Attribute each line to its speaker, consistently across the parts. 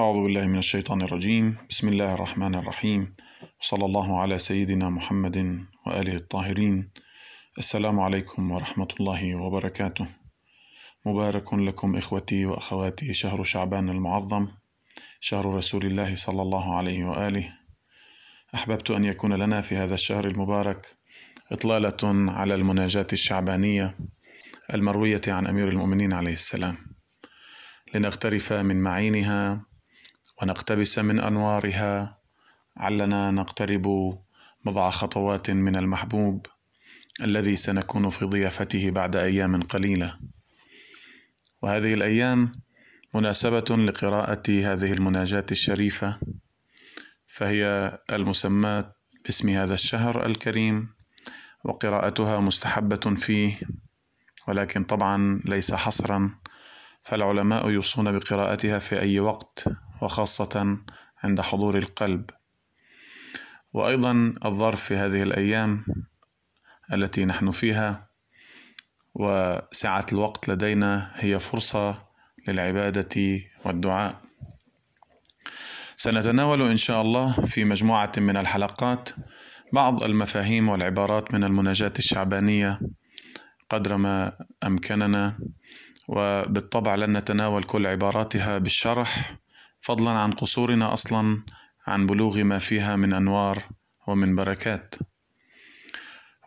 Speaker 1: أعوذ بالله من الشيطان الرجيم. بسم الله الرحمن الرحيم. صلى الله على سيدنا محمد وآله الطاهرين. السلام عليكم ورحمة الله وبركاته. مبارك لكم إخوتي وأخواتي شهر شعبان المعظم شهر رسول الله صلى الله عليه وآله. أحببت أن يكون لنا في هذا الشهر المبارك إطلالة على المناجاة الشعبانية المروية عن أمير المؤمنين عليه السلام. لنغترف من معينها ونقتبس من أنوارها علنا نقترب بضع خطوات من المحبوب الذي سنكون في ضيافته بعد أيام قليلة. وهذه الأيام مناسبة لقراءة هذه المناجاة الشريفة فهي المسماة باسم هذا الشهر الكريم وقراءتها مستحبة فيه ولكن طبعا ليس حصرا فالعلماء يوصون بقراءتها في أي وقت. وخاصة عند حضور القلب. وأيضا الظرف في هذه الأيام التي نحن فيها وسعة الوقت لدينا هي فرصة للعبادة والدعاء. سنتناول إن شاء الله في مجموعة من الحلقات بعض المفاهيم والعبارات من المناجاة الشعبانية قدر ما أمكننا وبالطبع لن نتناول كل عباراتها بالشرح. فضلا عن قصورنا أصلا عن بلوغ ما فيها من أنوار ومن بركات.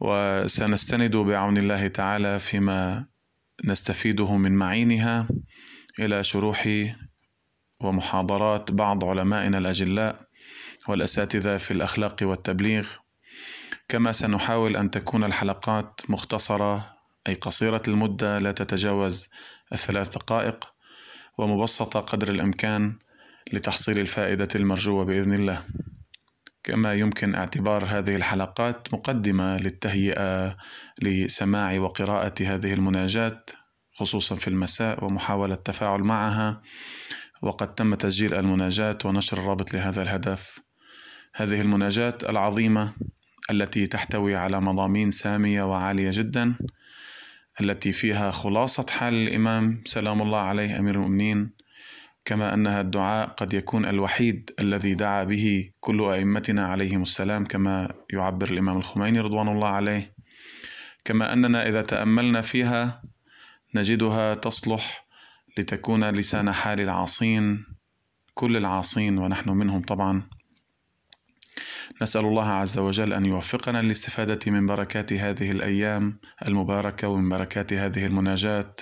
Speaker 1: وسنستند بعون الله تعالى فيما نستفيده من معينها إلى شروح ومحاضرات بعض علمائنا الأجلاء والأساتذة في الأخلاق والتبليغ. كما سنحاول أن تكون الحلقات مختصرة أي قصيرة المدة لا تتجاوز الثلاث دقائق ومبسطة قدر الإمكان لتحصيل الفائدة المرجوة بإذن الله. كما يمكن اعتبار هذه الحلقات مقدمة للتهيئة لسماع وقراءة هذه المناجات خصوصا في المساء ومحاولة التفاعل معها وقد تم تسجيل المناجات ونشر الرابط لهذا الهدف. هذه المناجات العظيمة التي تحتوي على مضامين سامية وعالية جدا التي فيها خلاصة حال الإمام سلام الله عليه أمير المؤمنين كما أنها الدعاء قد يكون الوحيد الذي دعا به كل أئمتنا عليهم السلام كما يعبر الإمام الخميني رضوان الله عليه. كما أننا إذا تأملنا فيها نجدها تصلح لتكون لسان حال العاصين كل العاصين ونحن منهم طبعا. نسأل الله عز وجل أن يوفقنا للاستفادة من بركات هذه الأيام المباركة ومن بركات هذه المناجات